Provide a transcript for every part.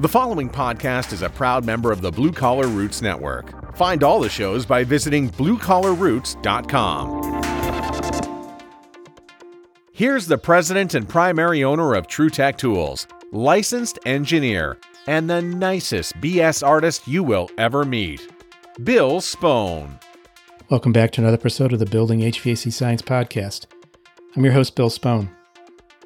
The following podcast is a proud member of the Blue Collar Roots Network. Find all the shows by visiting bluecollarroots.com. Here's the president and primary owner of True Tech Tools, licensed engineer, and the nicest BS artist you will ever meet, Bill Spohn. Welcome back to another episode of the Building HVAC Science Podcast. I'm your host, Bill Spohn.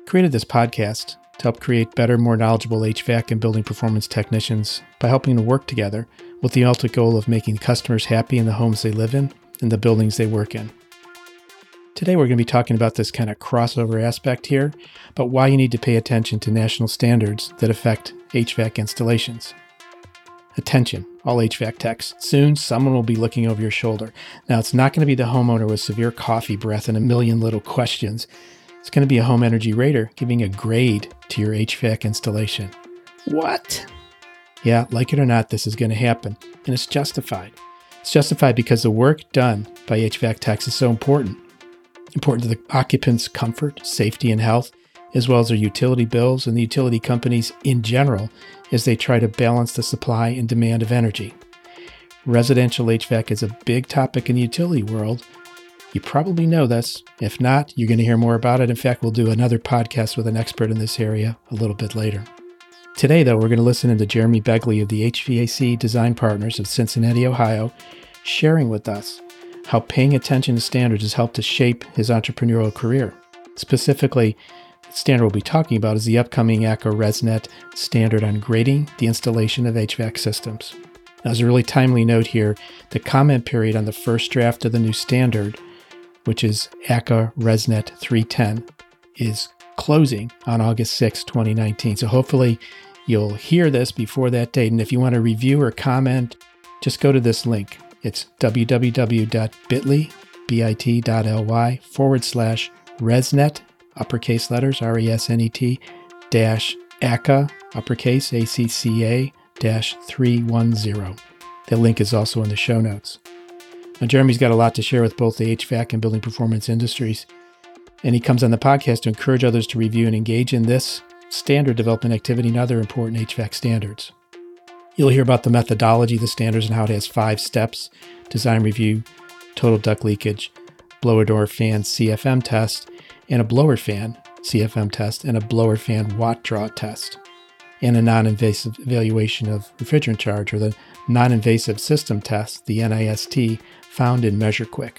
Created this podcast to help create better, more knowledgeable HVAC and building performance technicians by helping them work together with the ultimate goal of making customers happy in the homes they live in and the buildings they work in. Today, we're going to be talking about this kind of crossover aspect here, but why you need to pay attention to national standards that affect HVAC installations. Attention, all HVAC techs. Soon, someone will be looking over your shoulder. Now, it's not going to be the homeowner with severe coffee breath and a million little questions. It's going to be a home energy rater giving a grade to your HVAC installation. What? Yeah, like it or not, this is going to happen, and it's justified. It's justified because the work done by HVAC techs is so important. Important to the occupants' comfort, safety, and health, as well as their utility bills and the utility companies in general as they try to balance the supply and demand of energy. Residential HVAC is a big topic in the utility world, you probably know this. If not, you're going to hear more about it. In fact, we'll do another podcast with an expert in this area a little bit later. Today, though, we're going to listen into Jeremy Begley of the HVAC Design Partners of Cincinnati, Ohio, sharing with us how paying attention to standards has helped to shape his entrepreneurial career. Specifically, the standard we'll be talking about is the upcoming ACCA ResNet standard on grading the installation of HVAC systems. Now, as a really timely note here, the comment period on the first draft of the new standard which is ACCA ResNet 310, is closing on August 6, 2019. So hopefully you'll hear this before that date. And if you want to review or comment, just go to this link. It's www.bitly, bit.ly forward slash resnet, uppercase letters, R E S N E T, dash ACCA, uppercase A C C A, dash 310. The link is also in the show notes. Now, Jeremy's got a lot to share with both the HVAC and building performance industries, and he comes on the podcast to encourage others to review and engage in this standard development activity and other important HVAC standards. You'll hear about the methodology, the standards, and how it has five steps design review, total duct leakage, blower door fan CFM test, and a blower fan CFM test, and a blower fan watt draw test, and a non invasive evaluation of refrigerant charge or the non invasive system test, the NIST, found in MeasureQuick.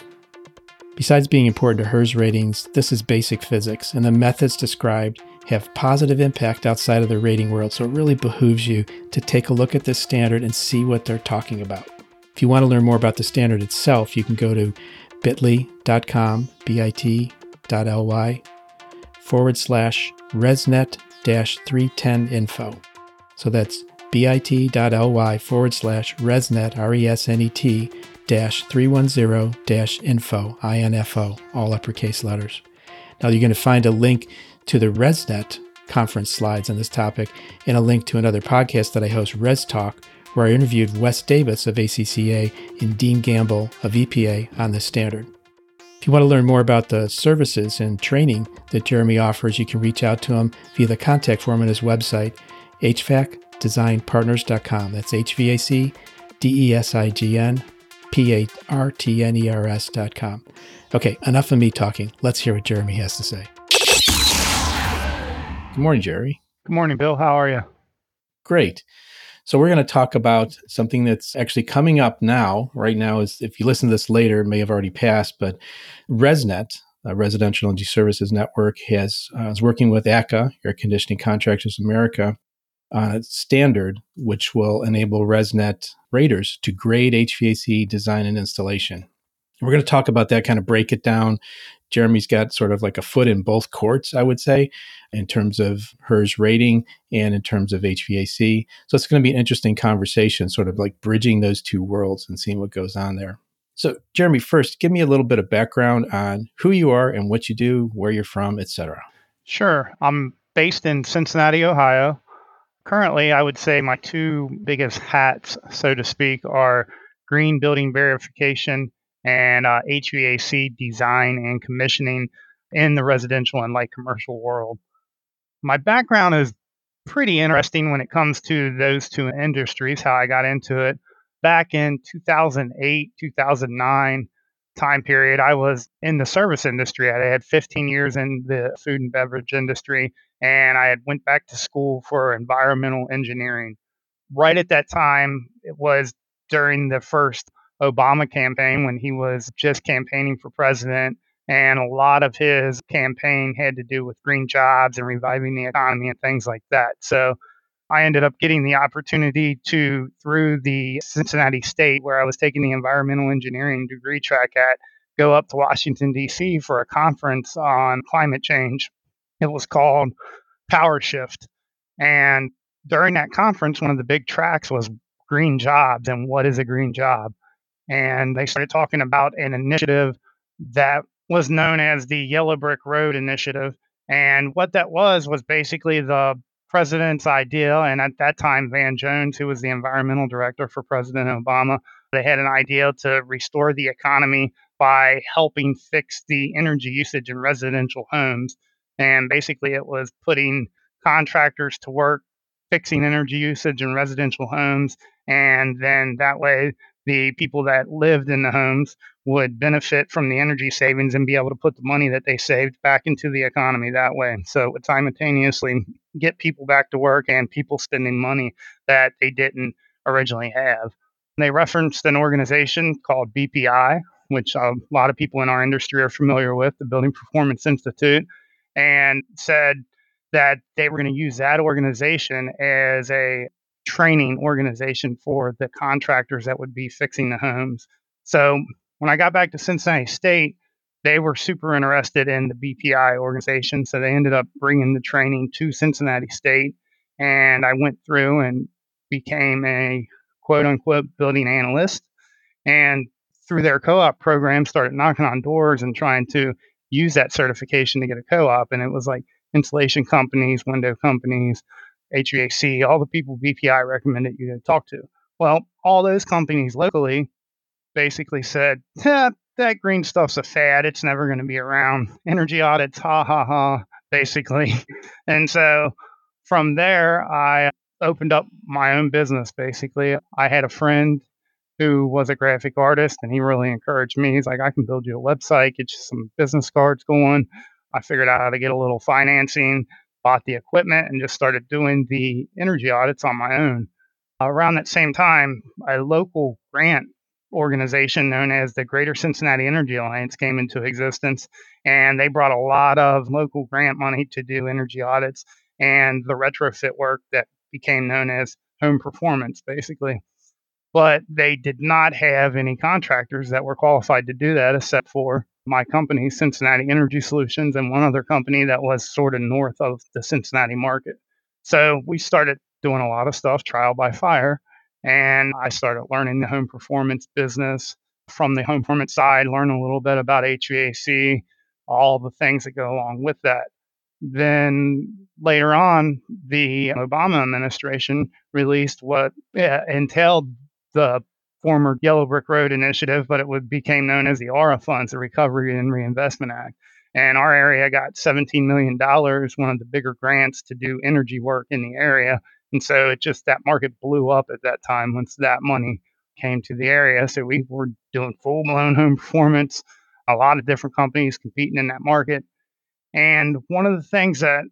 Besides being important to HERS ratings, this is basic physics, and the methods described have positive impact outside of the rating world, so it really behooves you to take a look at this standard and see what they're talking about. If you want to learn more about the standard itself, you can go to bit.ly.com, bit.ly, forward slash resnet 310 info. So that's bit.ly forward slash resnet, R E S N E T, dash 310 dash info, info, all uppercase letters. Now you're going to find a link to the ResNet conference slides on this topic and a link to another podcast that I host, RESTalk, where I interviewed Wes Davis of ACCA and Dean Gamble of EPA on this standard. If you want to learn more about the services and training that Jeremy offers, you can reach out to him via the contact form on his website, hvacdesignpartners.com. That's HVAC D E S I G N P A R T N E R S dot com. Okay, enough of me talking. Let's hear what Jeremy has to say. Good morning, Jerry. Good morning, Bill. How are you? Great. So we're going to talk about something that's actually coming up now. Right now is if you listen to this later, it may have already passed, but ResNet, a Residential Energy Services Network, has uh, is working with ACCA, Air Conditioning Contractors America, a standard which will enable ResNet raters to grade HVAC design and installation. We're going to talk about that, kind of break it down. Jeremy's got sort of like a foot in both courts, I would say, in terms of HERS rating and in terms of HVAC. So it's going to be an interesting conversation, sort of like bridging those two worlds and seeing what goes on there. So, Jeremy, first, give me a little bit of background on who you are and what you do, where you're from, etc. Sure. I'm based in Cincinnati, Ohio currently, I would say my two biggest hats, so to speak, are green building verification and uh, HVAC design and commissioning. in the residential and light commercial world. My background is pretty interesting when it comes to those two industries, how I got into it. Back in 2008, 2009 time period, I was in the service industry. I had 15 years in the food and beverage industry, and I had went back to school for environmental engineering. Right at that time, it was during the first Obama campaign when he was just campaigning for president and a lot of his campaign had to do with green jobs and reviving the economy and things like that. So I ended up getting the opportunity to, through the Cincinnati State, where I was taking the environmental engineering degree track at, go up to Washington, D.C. for a conference on climate change. It was called Power Shift. And during that conference, one of the big tracks was green jobs and what is a green job. And they started talking about an initiative that was known as the Yellow Brick Road Initiative. And what that was was basically the president's idea. And at that time, Van Jones, who was the environmental director for President Obama, they had an idea to restore the economy by helping fix the energy usage in residential homes. And basically, it was putting contractors to work fixing energy usage in residential homes. And then that way, the people that lived in the homes would benefit from the energy savings and be able to put the money that they saved back into the economy that way. So it would simultaneously get people back to work and people spending money that they didn't originally have. They referenced an organization called BPI, which a lot of people in our industry are familiar with, the Building Performance Institute, and said that they were going to use that organization as a training organization for the contractors that would be fixing the homes. So when I got back to Cincinnati State, they were super interested in the BPI organization. So they ended up bringing the training to Cincinnati State. And I went through and became a quote unquote building analyst. And through their co op program, started knocking on doors and trying to use that certification to get a co op. And it was like insulation companies, window companies, HVAC, all the people BPI recommended you to talk to. Well, all those companies locally basically said, eh, that green stuff's a fad. It's never going to be around. Energy audits, ha ha ha, basically. and so from there, I opened up my own business, basically. I had a friend who was a graphic artist and he really encouraged me. He's like, I can build you a website, get you some business cards going. I figured out how to get a little financing bought the equipment and just started doing the energy audits on my own. Around that same time, a local grant organization known as the Greater Cincinnati Energy Alliance came into existence, and they brought a lot of local grant money to do energy audits and the retrofit work that became known as home performance, basically. But they did not have any contractors that were qualified to do that except for my company, Cincinnati Energy Solutions, and one other company that was sort of north of the Cincinnati market. So we started doing a lot of stuff trial by fire. And I started learning the home performance business from the home performance side, learn a little bit about HVAC, all the things that go along with that. Then later on, the Obama administration released what eh, entailed the former Yellow Brick Road Initiative, but it would became known as the ARRA funds, the Recovery and Reinvestment Act. And our area got $17 million, one of the bigger grants to do energy work in the area. And so it just that market blew up at that time once that money came to the area. So we were doing full blown home performance, a lot of different companies competing in that market. And one of the things that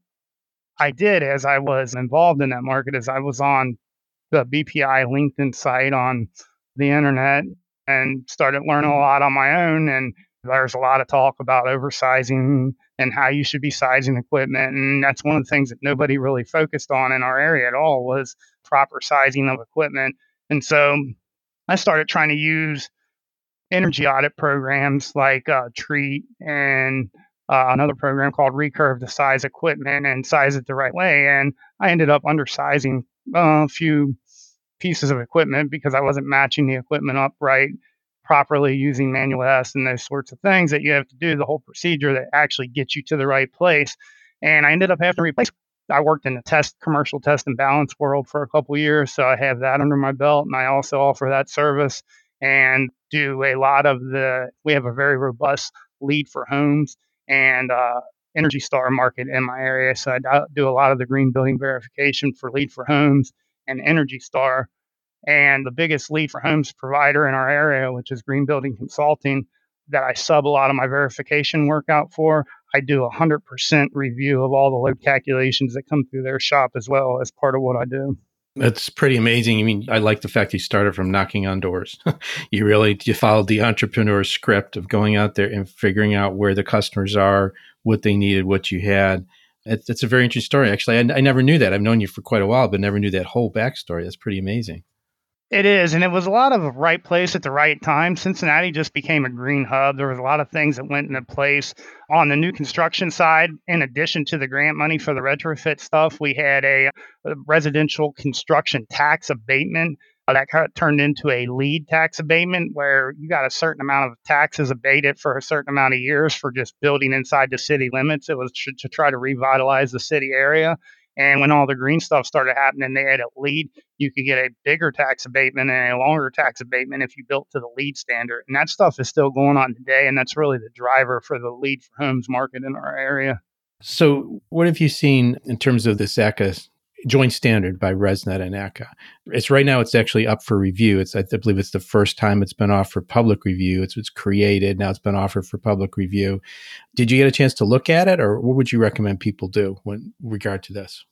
I did as I was involved in that market is I was on the BPI LinkedIn site on the internet and started learning a lot on my own. And there's a lot of talk about oversizing and how you should be sizing equipment. And that's one of the things that nobody really focused on in our area at all was proper sizing of equipment. And so I started trying to use energy audit programs like uh, Treat and uh, another program called Recurve to size equipment and size it the right way. And I ended up undersizing a few pieces of equipment because I wasn't matching the equipment up right properly using manual S and those sorts of things that you have to do the whole procedure that actually gets you to the right place. And I ended up having to replace. I worked in the test commercial test and balance world for a couple years, so I have that under my belt, and I also offer that service and do a lot of the. We have a very robust LEED for homes and uh, Energy Star market in my area. So I do a lot of the green building verification for LEED for Homes and Energy Star. And the biggest LEED for homes provider in our area, which is Green Building Consulting, that I sub a lot of my verification work out for. I do a 100% review of all the load calculations that come through their shop as well as part of what I do. That's pretty amazing. I mean, I like the fact you started from knocking on doors. you really you followed the entrepreneur script of going out there and figuring out where the customers are, what they needed, what you had. It's, a very interesting story. Actually, I, I never knew that. I've known you for quite a while, but never knew that whole backstory. That's pretty amazing. It is, and it was a lot of right place at the right time. Cincinnati just became a green hub. There was a lot of things that went into place on the new construction side. In addition to the grant money for the retrofit stuff, we had a, a residential construction tax abatement that kind of turned into a LEED tax abatement where you got a certain amount of taxes abated for a certain amount of years for just building inside the city limits. It was to, to try to revitalize the city area. And when all the green stuff started happening, they had a LEED. You could get a bigger tax abatement and a longer tax abatement if you built to the LEED standard. And that stuff is still going on today. And that's really the driver for the LEED for homes market in our area. So, what have you seen in terms of the ACCA joint standard by ResNet and ACCA. It's right now. It's actually up for review. It's I believe it's the first time it's been offered for public review. It's it's created now. It's been offered for public review. Did you get a chance to look at it, or what would you recommend people do when regard to this?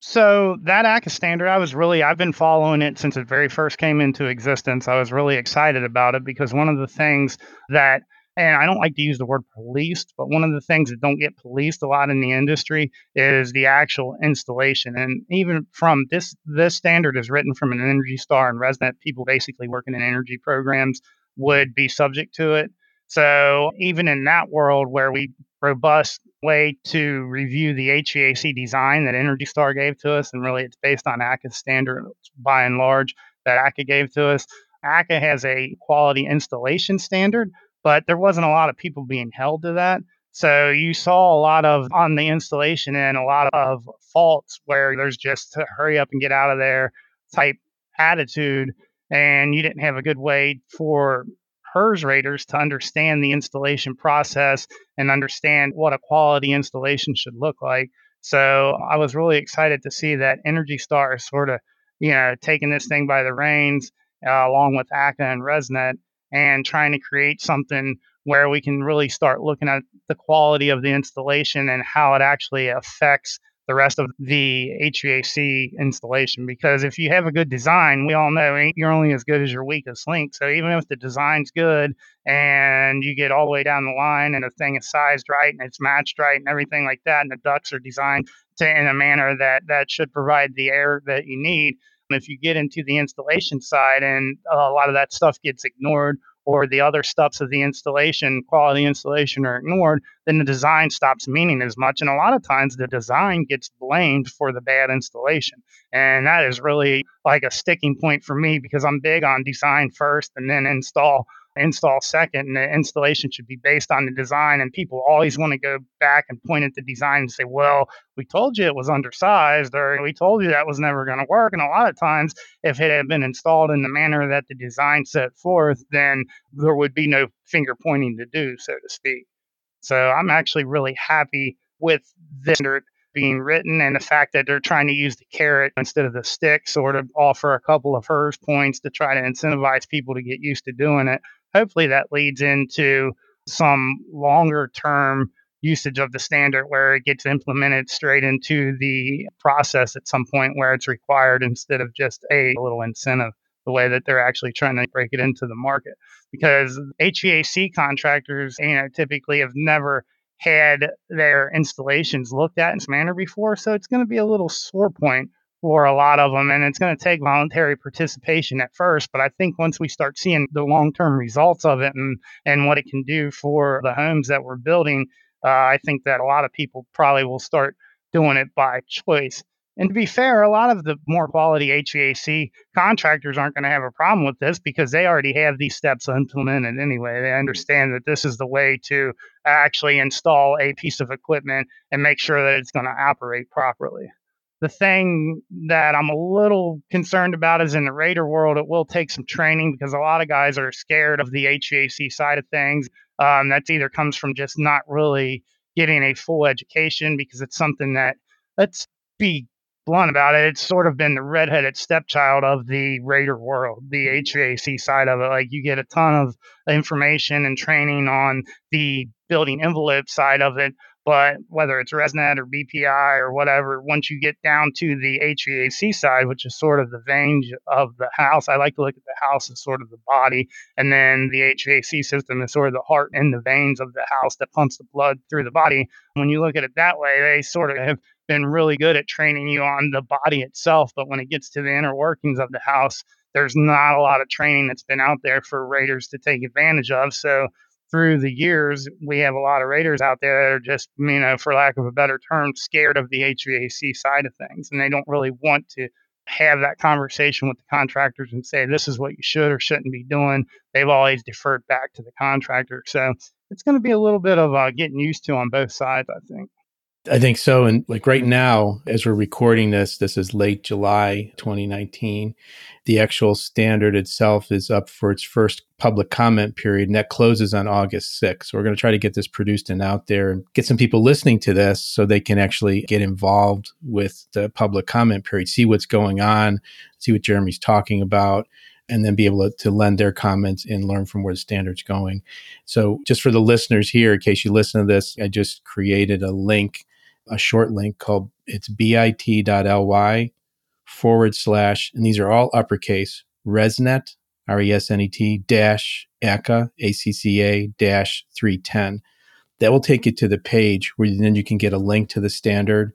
So that ACCA standard, I was really I've been following it since it very first came into existence. I was really excited about it because one of the things that and I don't like to use the word policed, but one of the things that don't get policed a lot in the industry is the actual installation. And even from this, this standard is written from an Energy Star and ResNet people basically working in energy programs would be subject to it. So even in that world where we robust way to review the HVAC design that Energy Star gave to us, and really it's based on ACCA standards by and large that ACCA gave to us. ACCA has a quality installation standard, but there wasn't a lot of people being held to that. So you saw a lot of on the installation and a lot of faults where there's just to hurry up and get out of there type attitude. And you didn't have a good way for HERS raters to understand the installation process and understand what a quality installation should look like. So I was really excited to see that Energy Star sort of, you know, taking this thing by the reins uh, along with ACCA and ResNet and trying to create something where we can really start looking at the quality of the installation and how it actually affects the rest of the HVAC installation. Because if you have a good design, we all know eh, you're only as good as your weakest link. So even if the design's good and you get all the way down the line and the thing is sized right and it's matched right and everything like that, and the ducts are designed to in a manner that that should provide the air that you need, if you get into the installation side and a lot of that stuff gets ignored or the other steps of the installation, quality installation are ignored, then the design stops meaning as much. And a lot of times the design gets blamed for the bad installation. And that is really like a sticking point for me because I'm big on design first and then install install second and the installation should be based on the design and people always want to go back and point at the design and say well we told you it was undersized or we told you that was never going to work and a lot of times if it had been installed in the manner that the design set forth then there would be no finger pointing to do so to speak. So i'm actually really happy with this being written and the fact that they're trying to use the carrot instead of the stick sort of offer a couple of HERS points to try to incentivize people to get used to doing it hopefully that leads into some longer term usage of the standard where it gets implemented straight into the process at some point where it's required instead of just a little incentive the way that they're actually trying to break it into the market. Because HVAC contractors you know typically have never had their installations looked at in this manner before so it's going to be a little sore point for a lot of them. And it's going to take voluntary participation at first. But I think once we start seeing the long term results of it and, and what it can do for the homes that we're building, uh, I think that a lot of people probably will start doing it by choice. And to be fair, a lot of the more quality HVAC contractors aren't going to have a problem with this because they already have these steps implemented anyway. They understand that this is the way to actually install a piece of equipment and make sure that it's going to operate properly. The thing that I'm a little concerned about is in the Rater world, it will take some training because a lot of guys are scared of the HVAC side of things. Um, that's either comes from just not really getting a full education because it's something that, let's be blunt about it, it's sort of been the redheaded stepchild of the Rater world, the HVAC side of it. Like you get a ton of information and training on the building envelope side of it, but whether it's ResNet or BPI or whatever, once you get down to the HVAC side, which is sort of the veins of the house, I like to look at the house as sort of the body, and then the HVAC system is sort of the heart and the veins of the house that pumps the blood through the body. When you look at it that way, they sort of have been really good at training you on the body itself. But when it gets to the inner workings of the house, there's not a lot of training that's been out there for raters to take advantage of. So through the years, we have a lot of raters out there that are just, you know, for lack of a better term, scared of the HVAC side of things. And they don't really want to have that conversation with the contractors and say, this is what you should or shouldn't be doing. They've always deferred back to the contractor. So it's going to be a little bit of uh, getting used to on both sides, I think. I think so. And like right now, as we're recording this, this is late July 2019. The actual standard itself is up for its first public comment period, and that closes on August 6th. So we're going to try to get this produced and out there and get some people listening to this so they can actually get involved with the public comment period, see what's going on, see what Jeremy's talking about and then be able to, to lend their comments and learn from where the standard's going. So, just for the listeners here, in case you listen to this, I just created a link a short link called it's bit.ly forward slash, and these are all uppercase, ResNet, R E S N E T dash ACCA, A C C A dash 310. That will take you to the page where then you can get a link to the standard,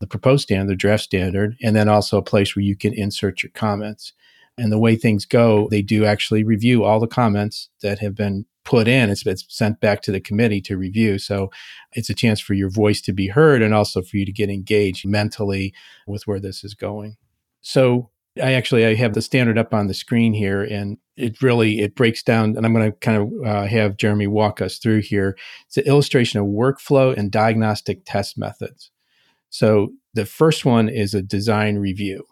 the proposed standard, the draft standard, and then also a place where you can insert your comments. And the way things go, they do actually review all the comments that have been put in. It's been sent back to the committee to review. So it's a chance for your voice to be heard and also for you to get engaged mentally with where this is going. So I actually I have the standard up on the screen here, and it really it breaks down. And I'm going to kind of uh, have Jeremy walk us through here. It's an illustration of workflow and diagnostic test methods. So the first one is a design review,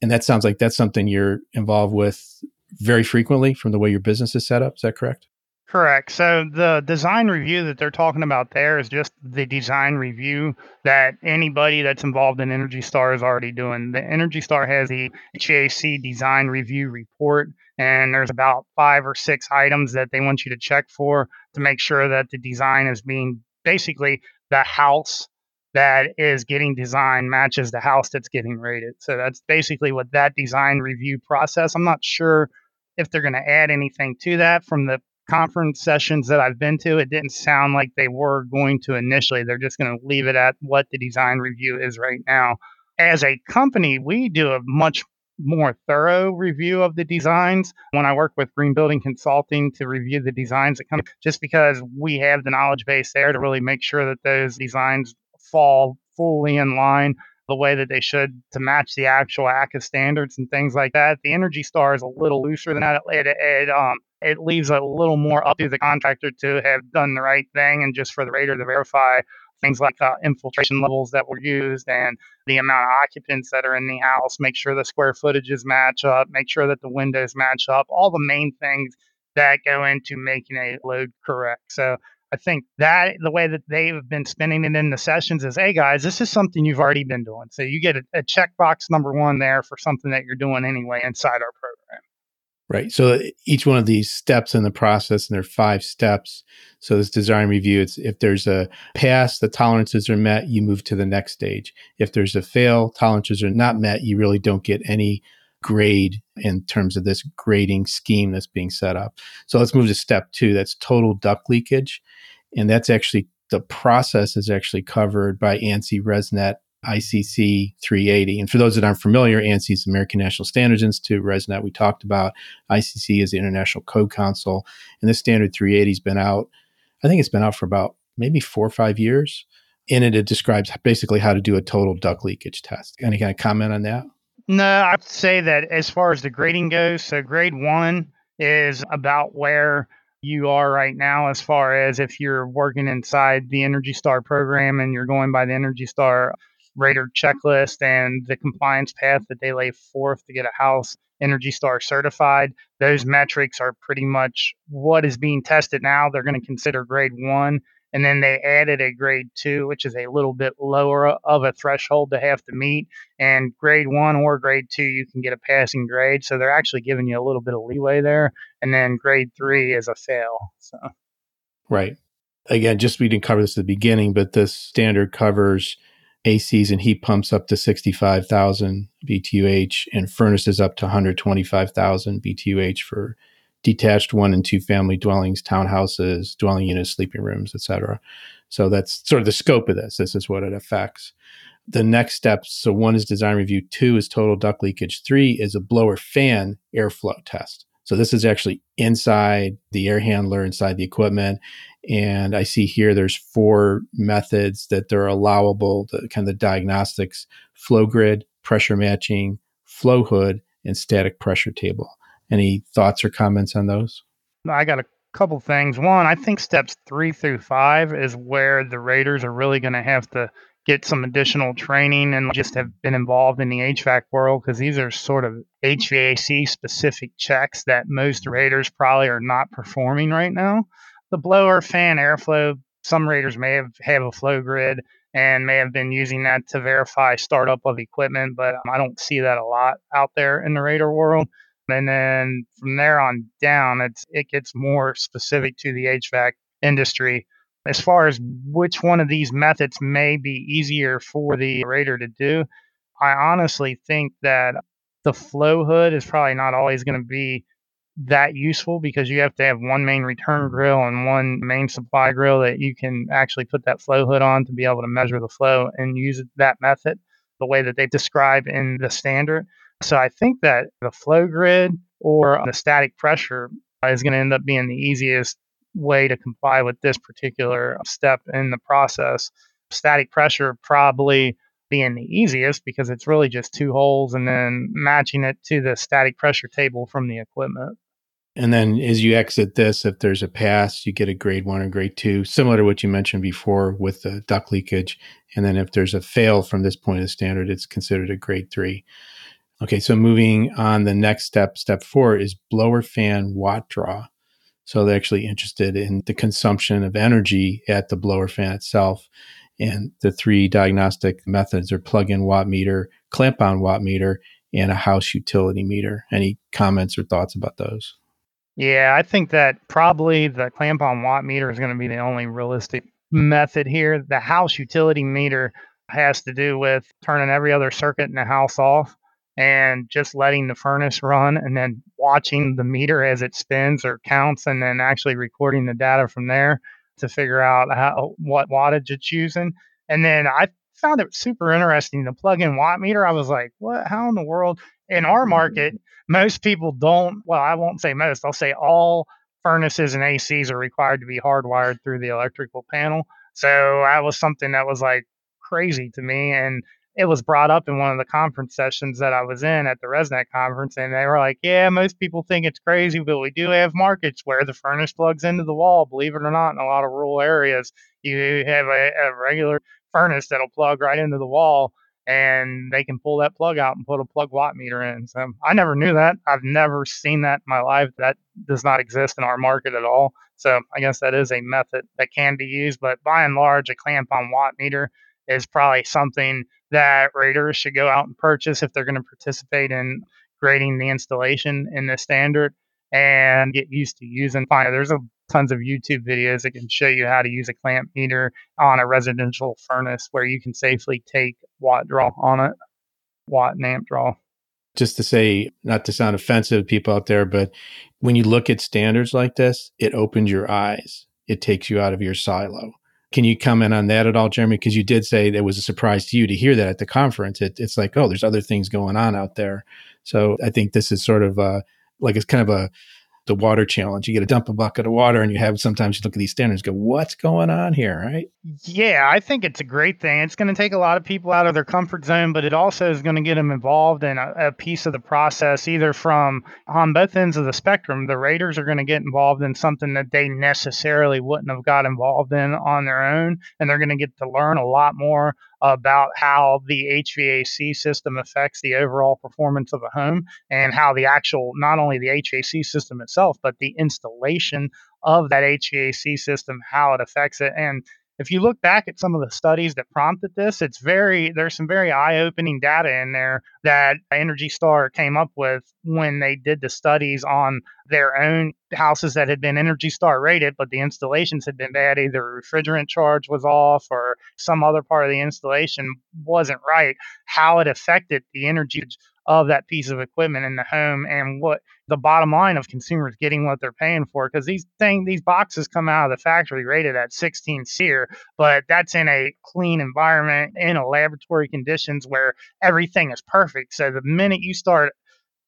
and that sounds like that's something you're involved with very frequently from the way your business is set up. Is that correct? Correct. So the design review that they're talking about there is just the design review that anybody that's involved in Energy Star is already doing. The Energy Star has the HVAC design review report, and there's about five or six items that they want you to check for to make sure that the design is being basically the house that is getting designed matches the house that's getting rated. So that's basically what that design review process. I'm not sure if they're going to add anything to that from the conference sessions that I've been to, it didn't sound like they were going to initially. They're just going to leave it at what the design review is right now. As a company, we do a much more thorough review of the designs when I work with Green Building Consulting to review the designs that come just because we have the knowledge base there to really make sure that those designs fall fully in line the way that they should to match the actual ACCA standards and things like that. The Energy Star is a little looser than that. It, it um, it leaves a little more up to the contractor to have done the right thing and just for the rater to verify things like uh, infiltration levels that were used and the amount of occupants that are in the house, make sure the square footages match up, make sure that the windows match up, all the main things that go into making a load correct. So I think that the way that they've been spinning it in the sessions is, hey guys, this is something you've already been doing. So you get a, a checkbox number one there for something that you're doing anyway inside our program. Right. So uh, each one of these steps in the process, and there are five steps. So this design review, it's if there's a pass, the tolerances are met, you move to the next stage. If there's a fail, tolerances are not met, you really don't get any grade in terms of this grading scheme that's being set up. So let's move to step two. That's total duct leakage. And that's actually the process is actually covered by ANSI ResNet ICC 380. And for those that aren't familiar, ANSI is American National Standards Institute. ResNet, we talked about. ICC is the International Code Council. And this standard 380 has been out, I think it's been out for about maybe four or five years. In it, it describes basically how to do a total duct leakage test. Any kind of comment on that? No, I'd say that as far as the grading goes, so grade one is about where you are right now as far as if you're working inside the Energy Star program and you're going by the Energy Star Rater checklist and the compliance path that they lay forth to get a house Energy Star certified. Those metrics are pretty much what is being tested now. They're going to consider grade one. And then they added a grade two, which is a little bit lower of a threshold to have to meet. And grade one or grade two, you can get a passing grade. So they're actually giving you a little bit of leeway there. And then grade three is a fail. So, right. Again, just we didn't cover this at the beginning, but this standard covers ACs and heat pumps up to 65,000 BTUH and furnaces up to 125,000 BTUH for detached one and two family dwellings, townhouses, dwelling units, sleeping rooms, etc. So that's sort of the scope of this. This is what it affects. The next steps so one is design review, two is total duct leakage, three is a blower fan airflow test. So this is actually inside the air handler, inside the equipment. And I see here there's four methods that they're allowable, the kind of the diagnostics, flow grid, pressure matching, flow hood, and static pressure table. Any thoughts or comments on those? I got a couple things. One, I think steps three through five is where the Raters are really going to have to get some additional training and just have been involved in the HVAC world because these are sort of HVAC specific checks that most Raters probably are not performing right now. The blower fan airflow, some Raters may have, have a flow grid and may have been using that to verify startup of equipment, but um, I don't see that a lot out there in the Rater world. And then from there on down, it's it gets more specific to the HVAC industry. As far as which one of these methods may be easier for the Rater to do, I honestly think that the flow hood is probably not always going to be that useful because you have to have one main return grill and one main supply grill that you can actually put that flow hood on to be able to measure the flow and use that method the way that they describe in the standard. So I think that the flow grid or the static pressure is going to end up being the easiest way to comply with this particular step in the process. Static pressure probably being the easiest because it's really just two holes and then matching it to the static pressure table from the equipment. And then as you exit this, if there's a pass, you get a grade one or grade two, similar to what you mentioned before with the duct leakage. And then if there's a fail from this point of standard, it's considered a grade three. Okay, so moving on, the next step, step four, is blower fan watt draw. So they're actually interested in the consumption of energy at the blower fan itself. And the three diagnostic methods are plug in watt meter, clamp on watt meter, and a house utility meter. Any comments or thoughts about those? Yeah, I think that probably the clamp on watt meter is going to be the only realistic method here. The house utility meter has to do with turning every other circuit in the house off and just letting the furnace run and then watching the meter as it spins or counts and then actually recording the data from there to figure out how what wattage it's using. And then I found it super interesting. The plug-in watt meter, I was like, what? How in the world? In our market, mm-hmm. most people don't. Well, I won't say most. I'll say all furnaces and ACs are required to be hardwired through the electrical panel. So that was something that was like crazy to me. And it was brought up in one of the conference sessions that I was in at the ResNet conference, and they were like, "Yeah, most people think it's crazy, but we do have markets where the furnace plugs into the wall. Believe it or not, in a lot of rural areas, you have a, a regular furnace that'll plug right into the wall, and they can pull that plug out and put a plug watt meter in. So I never knew that. I've never seen that in my life. That does not exist in our market at all. So I guess that is a method that can be used, but by and large, a clamp on watt meter is probably something that Raters should go out and purchase if they're going to participate in grading the installation in the standard and get used to using. Fine, there's a tons of YouTube videos that can show you how to use a clamp meter on a residential furnace where you can safely take watt draw on it, watt and amp draw. Just to say, not to sound offensive people out there, but when you look at standards like this, it opens your eyes. It takes you out of your silo. Can you comment on that at all, Jeremy? Because you did say it was a surprise to you to hear that at the conference. It, it's like, oh, there's other things going on out there. So I think this is sort of uh, like it's kind of a the water challenge. You get to dump a bucket of water, and you have sometimes you look at these standards, go, what's going on here, right? Yeah, I think it's a great thing. It's going to take a lot of people out of their comfort zone, but it also is going to get them involved in a, a piece of the process, either from on both ends of the spectrum. The Raters are going to get involved in something that they necessarily wouldn't have got involved in on their own, and they're going to get to learn a lot more about how the HVAC system affects the overall performance of a home and how the actual, not only the HVAC system itself, but the installation of that HVAC system, how it affects it. And if you look back at some of the studies that prompted this, it's very there's some very eye-opening data in there that Energy Star came up with when they did the studies on their own houses that had been Energy Star rated, but the installations had been bad. Either refrigerant charge was off or some other part of the installation wasn't right. How it affected the energy of that piece of equipment in the home and what the bottom line of consumers getting what they're paying for because these thing these boxes come out of the factory rated at 16 SEER, but that's in a clean environment in a laboratory conditions where everything is perfect. So the minute you start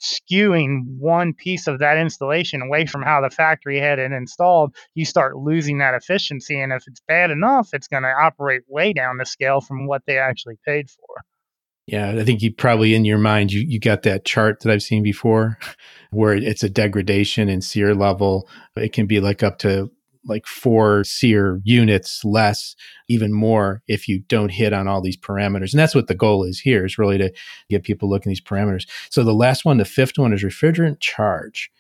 skewing one piece of that installation away from how the factory had it installed, you start losing that efficiency. And if it's bad enough, it's going to operate way down the scale from what they actually paid for. Yeah, I think you probably in your mind you you got that chart that I've seen before where it's a degradation in SEER level. It can be like up to like four SEER units less, even more if you don't hit on all these parameters. And that's what the goal is here is really to get people looking at these parameters. So the last one, the fifth one is refrigerant charge.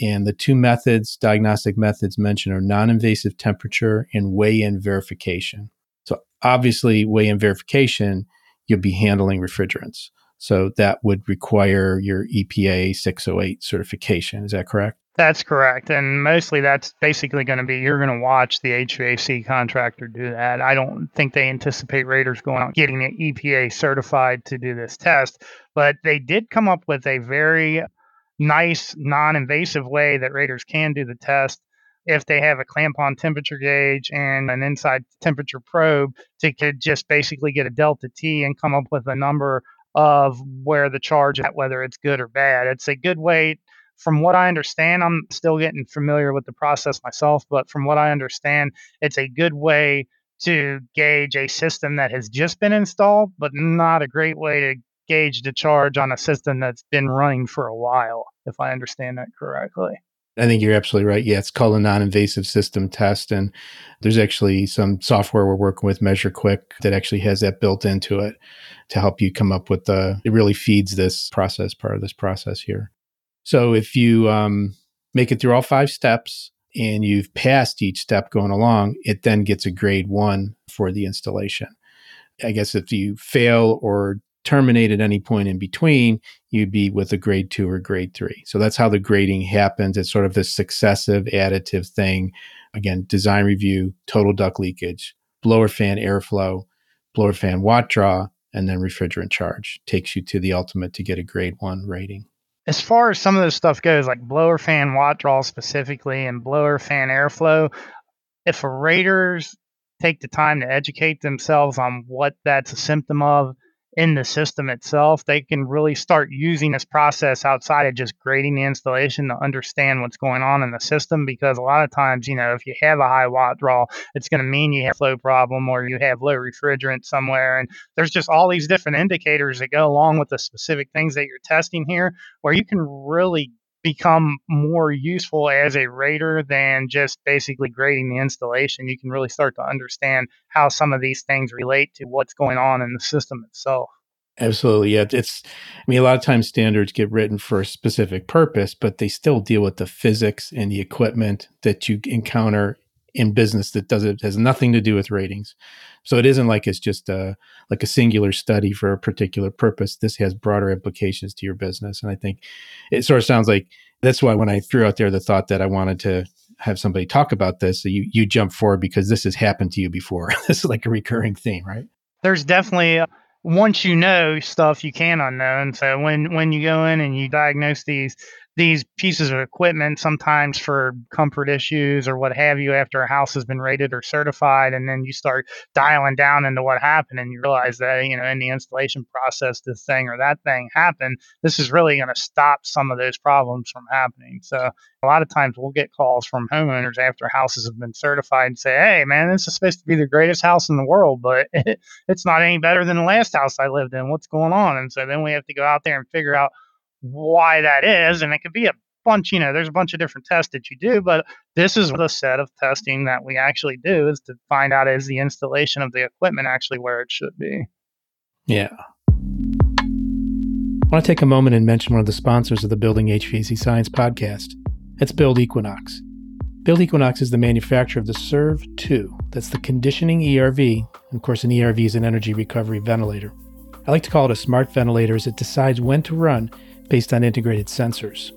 And the two methods, diagnostic methods mentioned are non-invasive temperature and weigh-in verification. So obviously weigh-in verification you'll be handling refrigerants. So that would require your EPA 608 certification. Is that correct? That's correct. And mostly that's basically going to be you're going to watch the HVAC contractor do that. I don't think they anticipate Raters going out getting the EPA certified to do this test, but they did come up with a very nice non invasive way that Raters can do the test if they have a clamp on temperature gauge and an inside temperature probe to just basically get a delta T and come up with a number of where the charge at, whether it's good or bad. It's a good way. From what I understand, I'm still getting familiar with the process myself, but from what I understand, it's a good way to gauge a system that has just been installed, but not a great way to gauge the charge on a system that's been running for a while, if I understand that correctly. I think you're absolutely right. Yeah, it's called a non-invasive system test, and there's actually some software we're working with, MeasureQuick, that actually has that built into it to help you come up with the. It really feeds this process, part of this process here. So if you um, make it through all five steps and you've passed each step going along, it then gets a grade one for the installation. I guess if you fail or terminate at any point in between, you'd be with a grade two or grade three. So that's how the grading happens. It's sort of this successive additive thing. Again, design review, total duct leakage, blower fan airflow, blower fan watt draw, and then refrigerant charge takes you to the ultimate to get a grade one rating. As far as some of this stuff goes, like blower fan watt draw specifically and blower fan airflow, if a raters take the time to educate themselves on what that's a symptom of, in the system itself, they can really start using this process outside of just grading the installation to understand what's going on in the system. Because a lot of times, you know, if you have a high watt draw, it's going to mean you have a flow problem or you have low refrigerant somewhere. And there's just all these different indicators that go along with the specific things that you're testing here, where you can really become more useful as a rater than just basically grading the installation. You can really start to understand how some of these things relate to what's going on in the system itself. Absolutely. Yeah. It's, I mean, a lot of times standards get written for a specific purpose, but they still deal with the physics and the equipment that you encounter in business that does it has nothing to do with ratings. So it isn't like it's just a like a singular study for a particular purpose. This has broader implications to your business. And I think it sort of sounds like that's why when I threw out there the thought that I wanted to have somebody talk about this, you you jump forward because this has happened to you before. this is like a recurring theme, right? There's definitely uh, once you know stuff you can unknown. So when when you go in and you diagnose these these pieces of equipment sometimes for comfort issues or what have you after a house has been rated or certified and then you start dialing down into what happened and you realize that you know in the installation process this thing or that thing happened this is really going to stop some of those problems from happening. So a lot of times we'll get calls from homeowners after houses have been certified and say hey man this is supposed to be the greatest house in the world but it's not any better than the last house i lived in. What's going on? And so then we have to go out there and figure out why that is. And it could be a bunch, you know, there's a bunch of different tests that you do, but this is the set of testing that we actually do is to find out is the installation of the equipment actually where it should be. Yeah. I want to take a moment and mention one of the sponsors of the Building HVAC Science podcast. It's Build Equinox. Build Equinox is the manufacturer of the CERV 2. That's the conditioning ERV. Of course, an ERV is an energy recovery ventilator. I like to call it a smart ventilator as it decides when to run based on integrated sensors.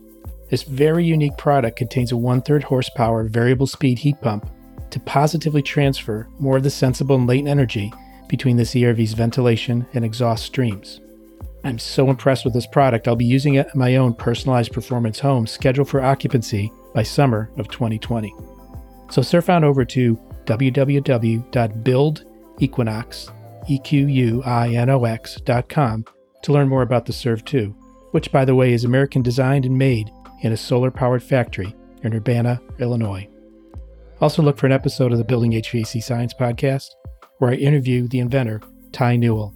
This very unique product contains a one third horsepower variable speed heat pump to positively transfer more of the sensible and latent energy between this ERV's ventilation and exhaust streams. I'm so impressed with this product, I'll be using it in my own personalized performance home scheduled for occupancy by summer of 2020. So surf on over to www.buildequinox.com to learn more about the CERV 2, which, by the way, is American designed and made in a solar powered factory in Urbana, Illinois. Also, look for an episode of the Building HVAC Science podcast where I interview the inventor, Ty Newell.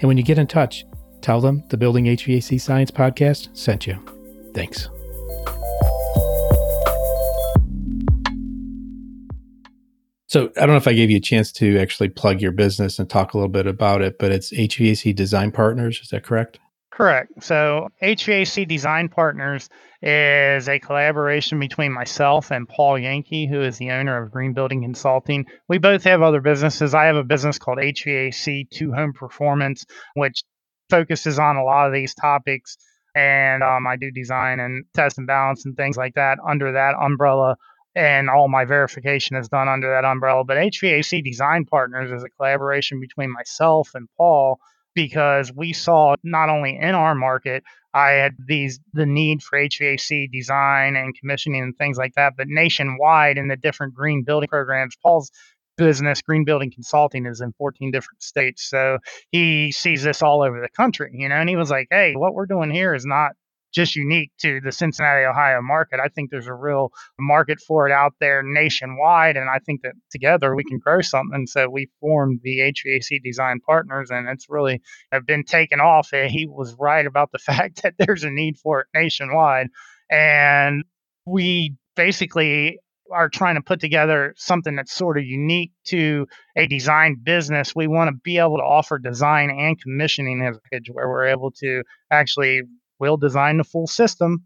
And when you get in touch, tell them the Building HVAC Science podcast sent you. Thanks. So I don't know if I gave you a chance to actually plug your business and talk a little bit about it, but it's HVAC Design Partners. Is that correct? Correct. So HVAC Design Partners is a collaboration between myself and Paul Yankee, who is the owner of Green Building Consulting. We both have other businesses. I have a business called HVAC Two Home Performance, which focuses on a lot of these topics. And um, I do design and test and balance and things like that under that umbrella and all my verification is done under that umbrella. But HVAC Design Partners is a collaboration between myself and Paul because we saw not only in our market I had these the need for HVAC design and commissioning and things like that, but nationwide in the different green building programs, Paul's business, Green Building Consulting, is in 14 different states. So he sees this all over the country, you know, and he was like, hey, what we're doing here is not just unique to the Cincinnati, Ohio market. I think there's a real market for it out there nationwide. And I think that together we can grow something. So we formed the HVAC Design Partners, and it's really have been taken off. Eh, he was right about the fact that there's a need for it nationwide. And we basically are trying to put together something that's sort of unique to a design business. We want to be able to offer design and commissioning as a package where we're able to actually we'll design the full system.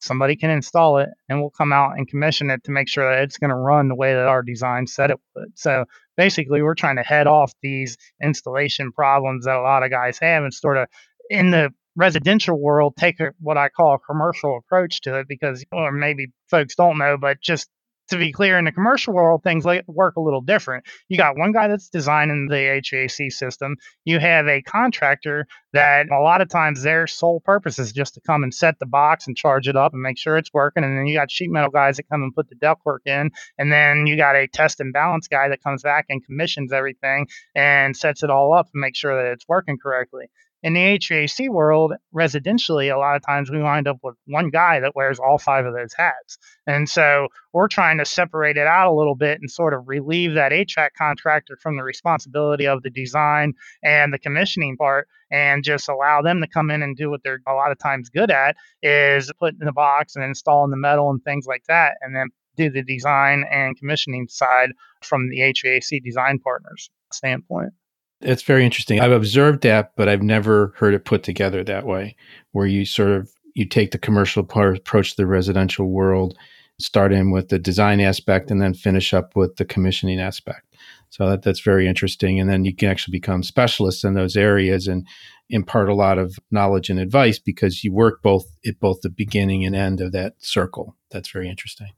Somebody can install it and we'll come out and commission it to make sure that it's going to run the way that our design said it would. So basically, we're trying to head off these installation problems that a lot of guys have and sort of in the residential world take a, what I call a commercial approach to it because, or maybe folks don't know, but just to be clear, in the commercial world, things like work a little different. You got one guy that's designing the HVAC system. You have a contractor that a lot of times their sole purpose is just to come and set the box and charge it up and make sure it's working. And then you got sheet metal guys that come and put the ductwork in. And then you got a test and balance guy that comes back and commissions everything and sets it all up and make sure that it's working correctly in the HVAC world, residentially, a lot of times we wind up with one guy that wears all five of those hats. And so we're trying to separate it out a little bit and sort of relieve that HVAC contractor from the responsibility of the design and the commissioning part and just allow them to come in and do what they're a lot of times good at is putting the box and installing the metal and things like that. And then do the design and commissioning side from the HVAC design partners standpoint. It's very interesting. I've observed that, but I've never heard it put together that way, where you sort of you take the commercial part, approach the residential world, start in with the design aspect, and then finish up with the commissioning aspect. So that, that's very interesting. And then you can actually become specialists in those areas and impart a lot of knowledge and advice because you work both at both the beginning and end of that circle. That's very interesting.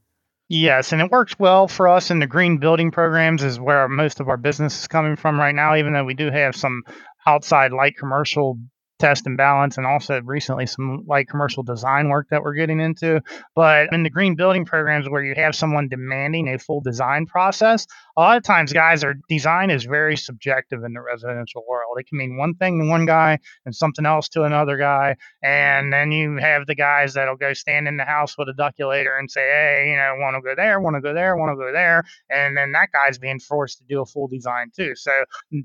Yes, and it works well for us in the green building programs is where most of our business is coming from right now, even though we do have some outside light commercial test and balance, and also recently some light commercial design work that we're getting into. But in the green building programs where you have someone demanding a full design process, a lot of times, guys, our design is very subjective in the residential world. It can mean one thing to one guy and something else to another guy. And then you have the guys that'll go stand in the house with a Ductulator and say, hey, you know, want to go there, want to go there, want to go there. And then that guy's being forced to do a full design too. So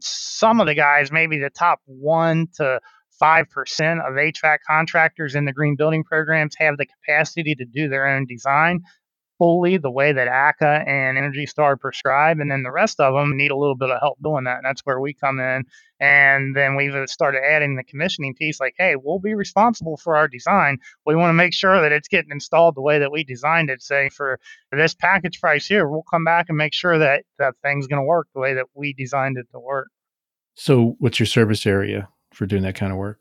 some of the guys, maybe the top one to 5% of HVAC contractors in the green building programs have the capacity to do their own design. fully the way that ACCA and Energy Star prescribe, and then the rest of them need a little bit of help doing that, and that's where we come in. And then we've uh, started adding the commissioning piece, like, hey, we'll be responsible for our design. We want to make sure that it's getting installed the way that we designed it. Say for this package price here, we'll come back and make sure that that thing's going to work the way that we designed it to work. So, what's your service area for doing that kind of work?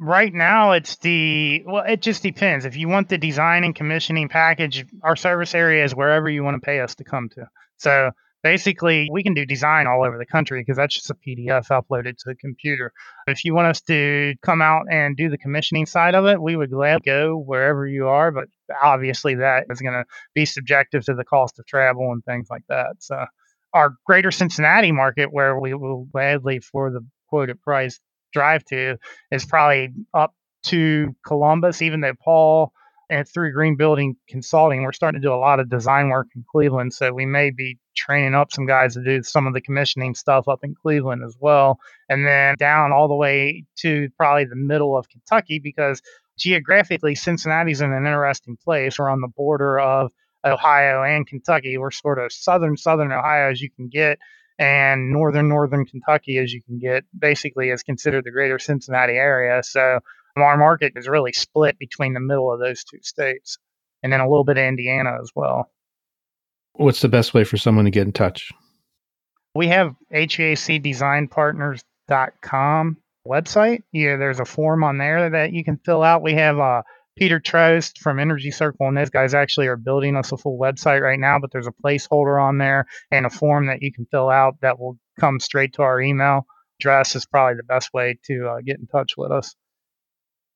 Right now, it's the well, it just depends. If you want the design and commissioning package, our service area is wherever you want to pay us to come to. So basically, we can do design all over the country because that's just a PDF uploaded to the computer. If you want us to come out and do the commissioning side of it, we would gladly go wherever you are. But obviously, that is going to be subjective to the cost of travel and things like that. So our greater Cincinnati market, where we will gladly, for the quoted price, drive to is probably up to Columbus, even though Paul and through Green Building Consulting, we're starting to do a lot of design work in Cleveland. So we may be training up some guys to do some of the commissioning stuff up in Cleveland as well. And then down all the way to probably the middle of Kentucky because geographically, Cincinnati's in an interesting place. We're on the border of Ohio and Kentucky. We're sort of southern, southern Ohio as you can get and northern northern Kentucky as you can get basically is considered the greater Cincinnati area. So our market is really split between the middle of those two states and then a little bit of Indiana as well. What's the best way for someone to get in touch? We have HVACdesignpartners.com website. Yeah, there's a form on there that you can fill out. We have a Peter Trost from Energy Circle and those guys actually are building us a full website right now, but there's a placeholder on there and a form that you can fill out that will come straight to our email address is probably the best way to uh, get in touch with us.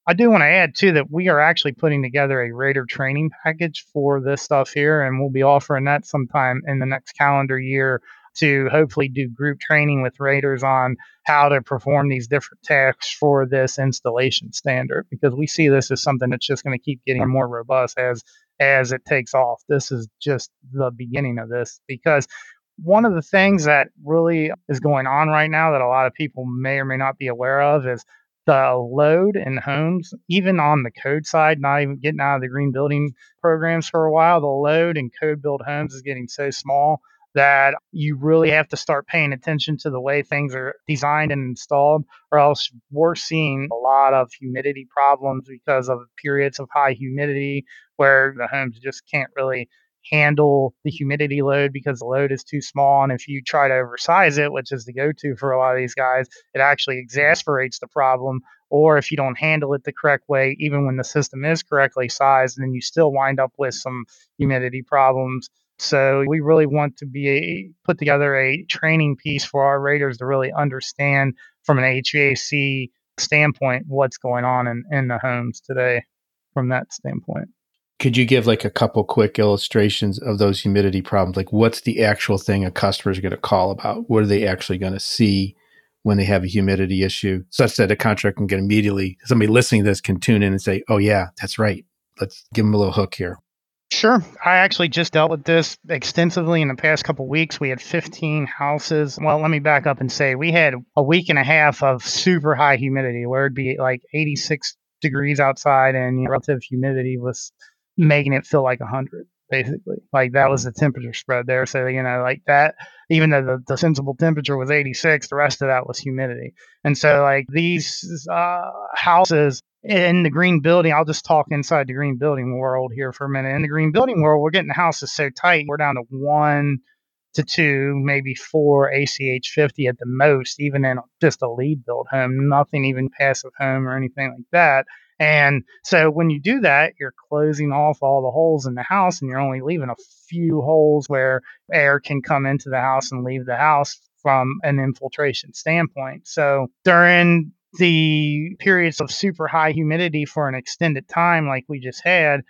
I do want to add too that we are actually putting together a Rater training package for this stuff here, and we'll be offering that sometime in the next calendar year to hopefully do group training with raters on how to perform these different tasks for this installation standard because we see this as something that's just going to keep getting more robust as as it takes off. This is just the beginning of this because one of the things that really is going on right now that a lot of people may or may not be aware of is the load in homes, even on the code side, not even getting out of the green building programs for a while, the load in code build homes is getting so small that you really have to start paying attention to the way things are designed and installed, or else we're seeing a lot of humidity problems because of periods of high humidity where the homes just can't really handle the humidity load because the load is too small. And if you try to oversize it, which is the go to for a lot of these guys, it actually exasperates the problem. Or if you don't handle it the correct way, even when the system is correctly sized, then you still wind up with some humidity problems so we really want to be a, put together a training piece for our raters to really understand from an HVAC standpoint what's going on in, in the homes today from that standpoint. Could you give like a couple quick illustrations of those humidity problems? Like what's the actual thing a customer is going to call about? What are they actually going to see when they have a humidity issue such that a contractor can get immediately, somebody listening to this can tune in and say, oh yeah, that's right. Let's give them a little hook here. Sure. I actually just dealt with this extensively in the past couple weeks. We had 15 houses. Well, let me back up and say we had a week and a half of super high humidity where it'd be like 86 degrees outside and relative humidity was making it feel like 100 basically. Like that was the temperature spread there. So, you know, like that, even though the, the sensible temperature was 86, the rest of that was humidity. And so, like these uh, houses in the green building, I'll just talk inside the green building world here for a minute. In the green building world, we're getting the houses so tight, we're down to one to two, maybe four ACH 50 at the most, even in just a LEED build home, nothing even passive home or anything like that. And so when you do that, you're closing off all the holes in the house and you're only leaving a few holes where air can come into the house and leave the house from an infiltration standpoint. So during the periods of super high humidity for an extended time, like we just had,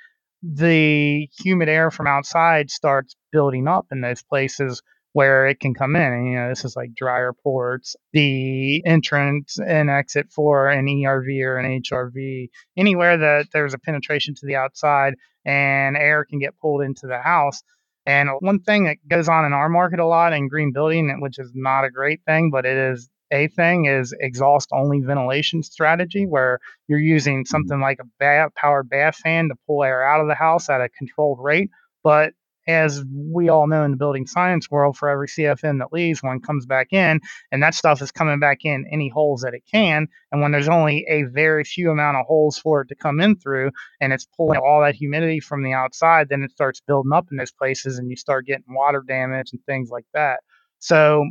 the humid air from outside starts building up in those places where it can come in. And, you know, this is like dryer ports, the entrance and exit for an ERV or an HRV, anywhere that there's a penetration to the outside and air can get pulled into the house. And one thing that goes on in our market a lot in green building, which is not a great thing, but it is a thing is exhaust only ventilation strategy where you're using mm-hmm. something like a bath, powered bath fan to pull air out of the house at a controlled rate But as we all know in the building science world, for every CFM that leaves, one comes back in, and that stuff is coming back in any holes that it can. And when there's only a very few amount of holes for it to come in through, and it's pulling all that humidity from the outside, then it starts building up in those places, and you start getting water damage and things like that. So,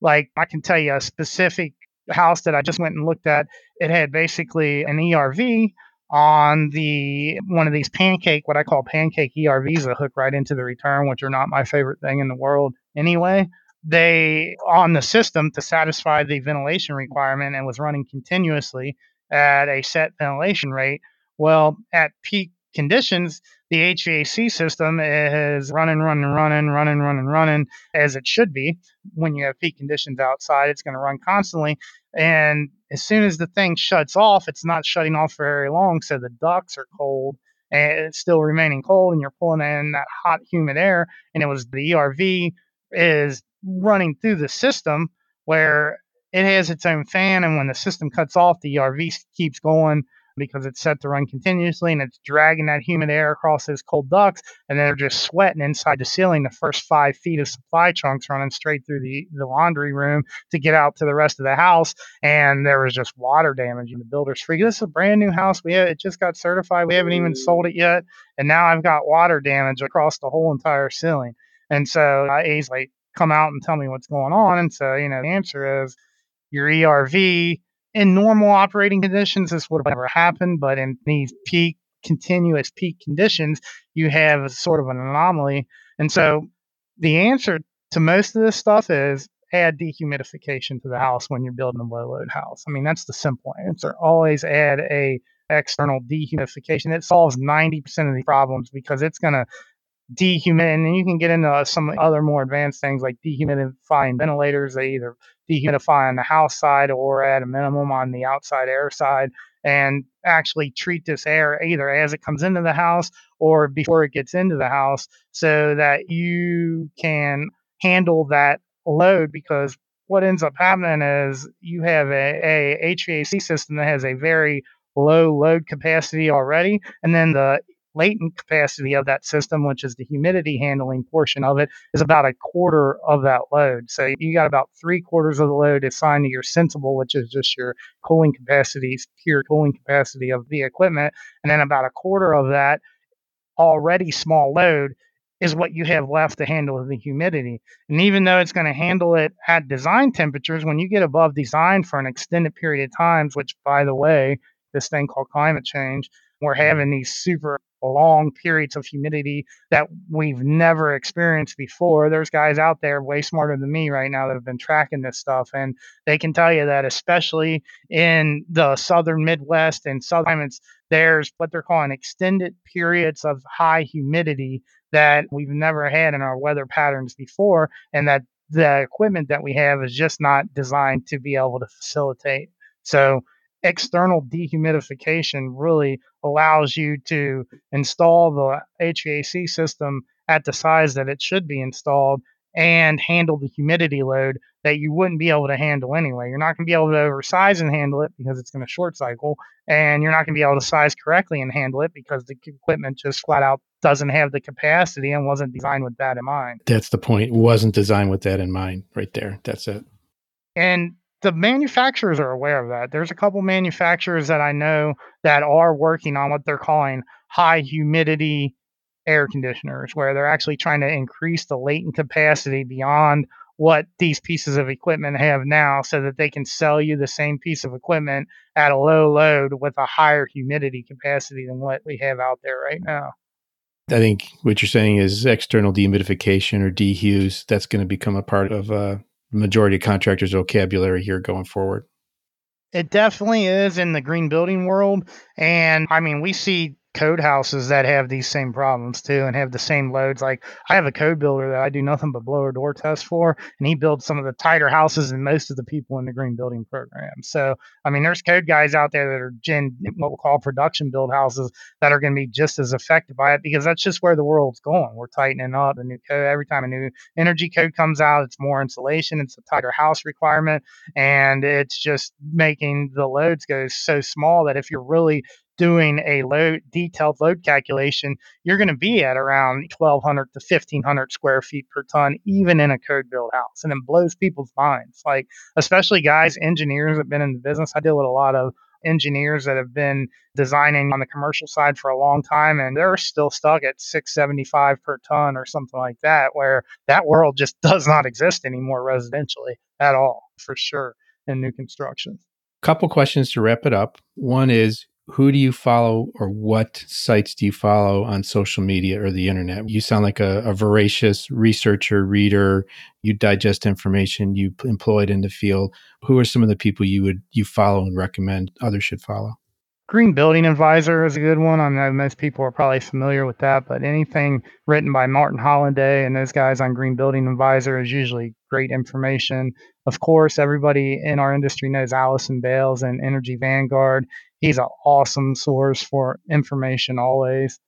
like I can tell you a specific house that I just went and looked at. It had basically an ERV on the one of these pancake, what I call pancake ERVs that hook right into the return, which are not my favorite thing in the world anyway. They on the system to satisfy the ventilation requirement and was running continuously at a set ventilation rate. Well, at peak conditions, the HVAC system is running, running, running, running, running, running as it should be. When you have peak conditions outside, it's going to run constantly. And as soon as the thing shuts off, it's not shutting off for very long. So the ducts are cold and it's still remaining cold, and you're pulling in that hot, humid air. And it was the ERV is running through the system where it has its own fan. And when the system cuts off, the ERV keeps going because it's set to run continuously and it's dragging that humid air across those cold ducts and they're just sweating inside the ceiling the first five feet of supply trunks running straight through the, the laundry room to get out to the rest of the house and there was just water damage and the builder's freaking this is a brand new house. We have, it just got certified. We haven't even sold it yet and now i've got water damage across the whole entire ceiling. And so uh, he's like come out and tell me what's going on. And so you know the answer is your erv in normal operating conditions, this would have never happened, but in these peak, continuous peak conditions, you have a sort of an anomaly. And so the answer to most of this stuff is add dehumidification to the house when you're building a low load house. I mean, that's the simple answer. Always add a external dehumidification. It solves 90% of the problems because it's going to dehumid, and you can get into uh, some other more advanced things like dehumidifying ventilators. They either dehumidify on the house side or at a minimum on the outside air side and actually treat this air either as it comes into the house or before it gets into the house so that you can handle that load because what ends up happening is you have a, a HVAC system that has a very low load capacity already and then the latent capacity of that system, which is the humidity handling portion of it, is about a quarter of that load. So you got about three quarters of the load assigned to your sensible, which is just your cooling capacity, pure cooling capacity of the equipment. And then about a quarter of that already small load is what you have left to handle the humidity. And even though it's going to handle it at design temperatures, when you get above design for an extended period of times, which by the way, this thing called climate change, we're having these super long periods of humidity that we've never experienced before. There's guys out there way smarter than me right now that have been tracking this stuff, and they can tell you that, especially in the southern Midwest and southern climates, there's what they're calling extended periods of high humidity that we've never had in our weather patterns before, and that the equipment that we have is just not designed to be able to facilitate. So external dehumidification really allows you to install the HVAC system at the size that it should be installed and handle the humidity load that you wouldn't be able to handle anyway. You're not going to be able to oversize and handle it because it's going to short cycle, and you're not going to be able to size correctly and handle it because the equipment just flat out doesn't have the capacity and wasn't designed with that in mind. That's the point. Wasn't designed with that in mind, right there. That's it. And the manufacturers are aware of that. There's a couple manufacturers that I know that are working on what they're calling high humidity air conditioners, where they're actually trying to increase the latent capacity beyond what these pieces of equipment have now so that they can sell you the same piece of equipment at a low load with a higher humidity capacity than what we have out there right now. I think what you're saying is external dehumidification or dehues. That's going to become a part of uh, majority of contractors' vocabulary here going forward. It definitely is in the green building world. And I mean, we see code houses that have these same problems too and have the same loads. Like I have a code builder that I do nothing but blower door tests for, and he builds some of the tighter houses than most of the people in the green building program. So I mean, there's code guys out there that are gen what we'll call production build houses that are going to be just as affected by it because that's just where the world's going. We're tightening up the new code every time a new energy code comes out. It's more insulation. It's a tighter house requirement, and it's just making the loads go so small that if you're really doing a load detailed load calculation, you're going to be at around 1200 to 1500 square feet per ton, even in a code built house. And it blows people's minds. Like, especially guys, engineers that have been in the business. I deal with a lot of engineers that have been designing on the commercial side for a long time and they're still stuck at 675 per ton or something like that where that world just does not exist anymore residentially at all for sure in new construction couple questions to wrap it up one is who do you follow or what sites do you follow on social media or the internet? You sound like a, a voracious researcher, reader. You digest information you employed in the field. Who are some of the people you would you follow and recommend others should follow? Green Building Advisor is a good one. I know most people are probably familiar with that, but anything written by Martin Holladay and those guys on Green Building Advisor is usually great information. Of course, everybody in our industry knows Allison Bailes and Energy Vanguard. He's an awesome source for information always.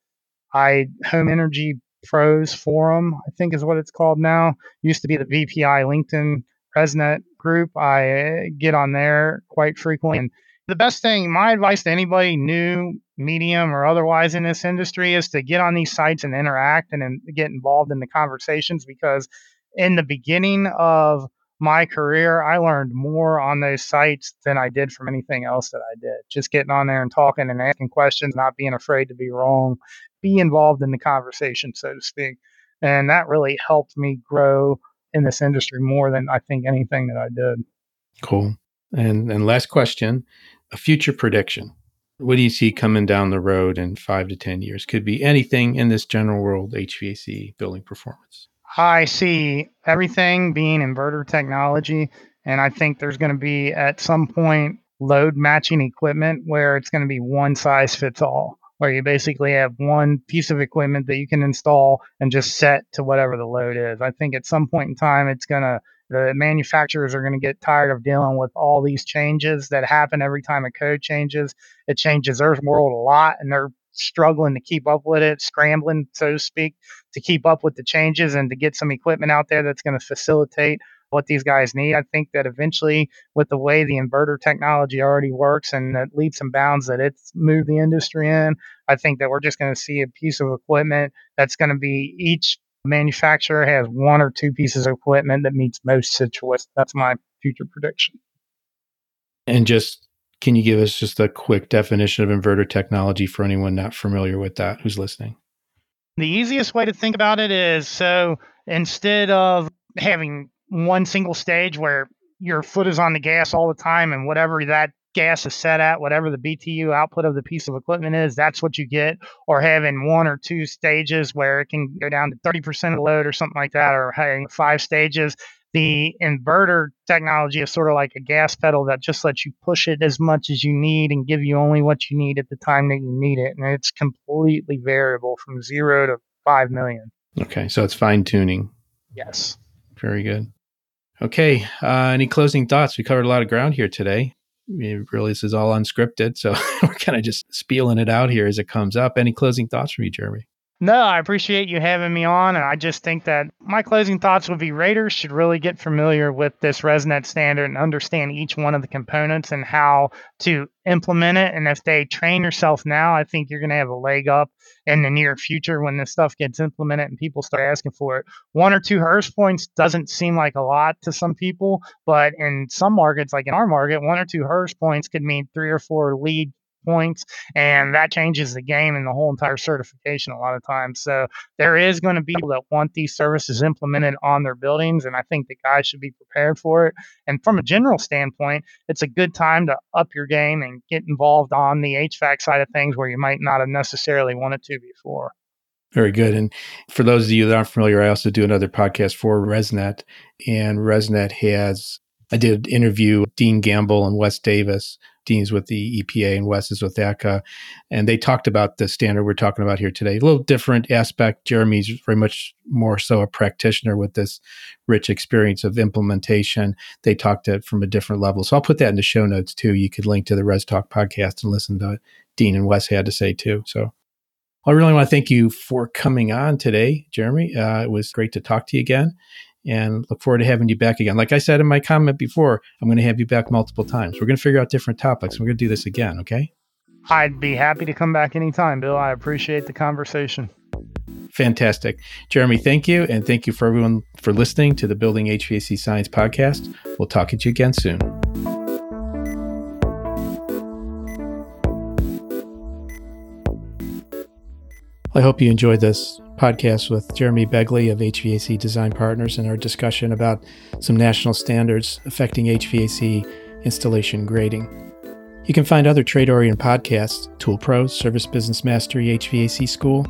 I Home Energy Pros Forum, I think is what it's called now. Used to be the BPI LinkedIn ResNet group. I uh, get on there quite frequently and the best thing, my advice to anybody new, medium, or otherwise in this industry is to get on these sites and interact and, and get involved in the conversations because in the beginning of my career, I learned more on those sites than I did from anything else that I did. Just getting on there and talking and asking questions, not being afraid to be wrong, be involved in the conversation, so to speak. And that really helped me grow in this industry more than I think anything that I did. Cool. And and last question, a future prediction. What do you see coming down the road in five to ten years? Could be anything in this general world HVAC building performance. I see everything being inverter technology, and I think there's going to be at some point load matching equipment where it's going to be one size fits all, where you basically have one piece of equipment that you can install and just set to whatever the load is. I think at some point in time it's going to the manufacturers are going to get tired of dealing with all these changes that happen every time a code changes. It changes their world a lot, and they're struggling to keep up with it, scrambling, so to speak, to keep up with the changes and to get some equipment out there that's going to facilitate what these guys need. I think that eventually, with the way the inverter technology already works and the leaps and bounds that it's moved the industry in, I think that we're just going to see a piece of equipment that's going to be each manufacturer has one or two pieces of equipment that meets most situations. That's my future prediction. And just can you give us just a quick definition of inverter technology for anyone not familiar with that who's listening? The easiest way to think about it is so instead of having one single stage where your foot is on the gas all the time and whatever that gas is set at, whatever the BTU output of the piece of equipment is, that's what you get. Or having one or two stages where it can go down to 30% of load or something like that, or having five stages. The inverter technology is sort of like a gas pedal that just lets you push it as much as you need and give you only what you need at the time that you need it. And it's completely variable from zero to 5 million. Okay. So it's fine tuning. Yes. Very good. Okay. Uh, any closing thoughts? We covered a lot of ground here today really this is all unscripted so we're kind of just spieling it out here as it comes up any closing thoughts from you jeremy no, I appreciate you having me on. And I just think that my closing thoughts would be Raters should really get familiar with this ResNet standard and understand each one of the components and how to implement it. And if they train yourself now, I think you're going to have a leg up in the near future when this stuff gets implemented and people start asking for it. One or two HERS points doesn't seem like a lot to some people, but in some markets, like in our market, one or two HERS points could mean three or four LEED points, and that changes the game and the whole entire certification a lot of times. So there is going to be people that want these services implemented on their buildings, and I think the guys should be prepared for it. And from a general standpoint, it's a good time to up your game and get involved on the HVAC side of things where you might not have necessarily wanted to before. Very good. And for those of you that aren't familiar, I also do another podcast for ResNet, and ResNet has I did interview Dean Gamble and Wes Davis Dean's with the EPA and Wes is with ACCA. And they talked about the standard we're talking about here today. A little different aspect. Jeremy's very much more so a practitioner with this rich experience of implementation. They talked it from a different level. So I'll put that in the show notes too. You could link to the RESTalk podcast and listen to what Dean and Wes had to say too. So I really want to thank you for coming on today, Jeremy. Uh, it was great to talk to you again and look forward to having you back again. Like I said in my comment before, I'm going to have you back multiple times. We're going to figure out different topics. We're going to do this again, okay? I'd be happy to come back anytime, Bill. I appreciate the conversation. Fantastic. Jeremy, thank you. And thank you for everyone for listening to the Building HVAC Science podcast. We'll talk to you again soon. I hope you enjoyed this podcast with Jeremy Begley of HVAC Design Partners and our discussion about some national standards affecting HVAC installation grading. You can find other trade oriented podcasts, Tool Pros, Service Business Mastery, HVAC School,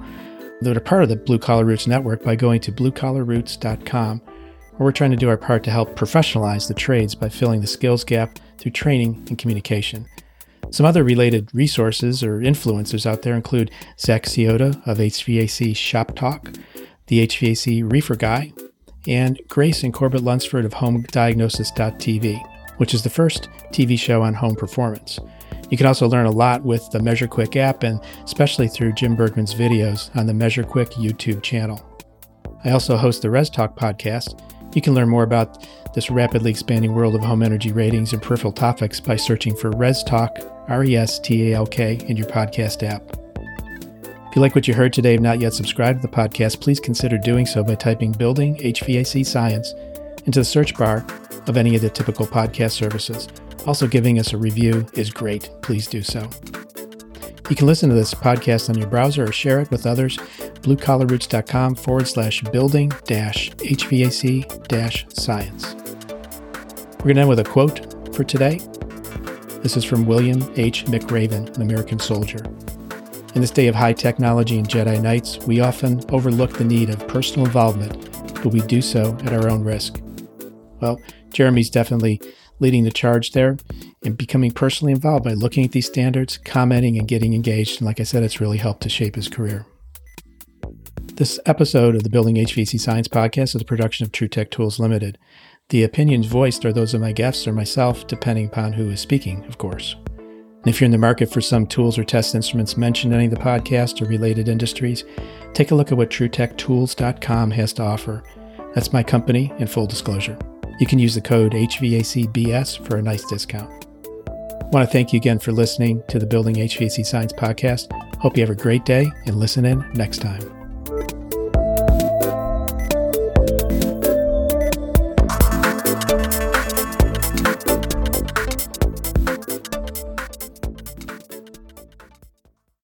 that are part of the Blue Collar Roots Network by going to bluecollarroots.com, where we're trying to do our part to help professionalize the trades by filling the skills gap through training and communication. Some other related resources or influencers out there include Zach Ciota of HVAC Shop Talk, the HVAC Reefer Guy, and Grace and Corbett Lunsford of HomeDiagnosis.tv, which is the first TV show on home performance. You can also learn a lot with the MeasureQuick app and especially through Jim Bergman's videos on the MeasureQuick YouTube channel. I also host the RESTalk podcast. You can learn more about this rapidly expanding world of home energy ratings and peripheral topics by searching for RESTalk, R E S T A L K, in your podcast app. If you like what you heard today and not yet subscribed to the podcast, please consider doing so by typing Building HVAC Science into the search bar of any of the typical podcast services. Also, giving us a review is great. Please do so. You can listen to this podcast on your browser or share it with others. BlueCollarRoots.com forward slash building dash HVAC dash science. We're going to end with a quote for today. This is from William H. McRaven, an American soldier. In this day of high technology and Jedi Knights, we often overlook the need of personal involvement, but we do so at our own risk. Well, Jeremy's definitely leading the charge there and becoming personally involved by looking at these standards, commenting, and getting engaged. And like I said, it's really helped to shape his career. This episode of the Building HVAC Science podcast is a production of True Tech Tools Limited. The opinions voiced are those of my guests or myself, depending upon who is speaking, of course. And if you're in the market for some tools or test instruments mentioned in any of the podcast or related industries, take a look at what TrueTechTools.com has to offer. That's my company in full disclosure. You can use the code HVACBS for a nice discount. I want to thank you again for listening to the Building HVAC Science podcast. Hope you have a great day and listen in next time.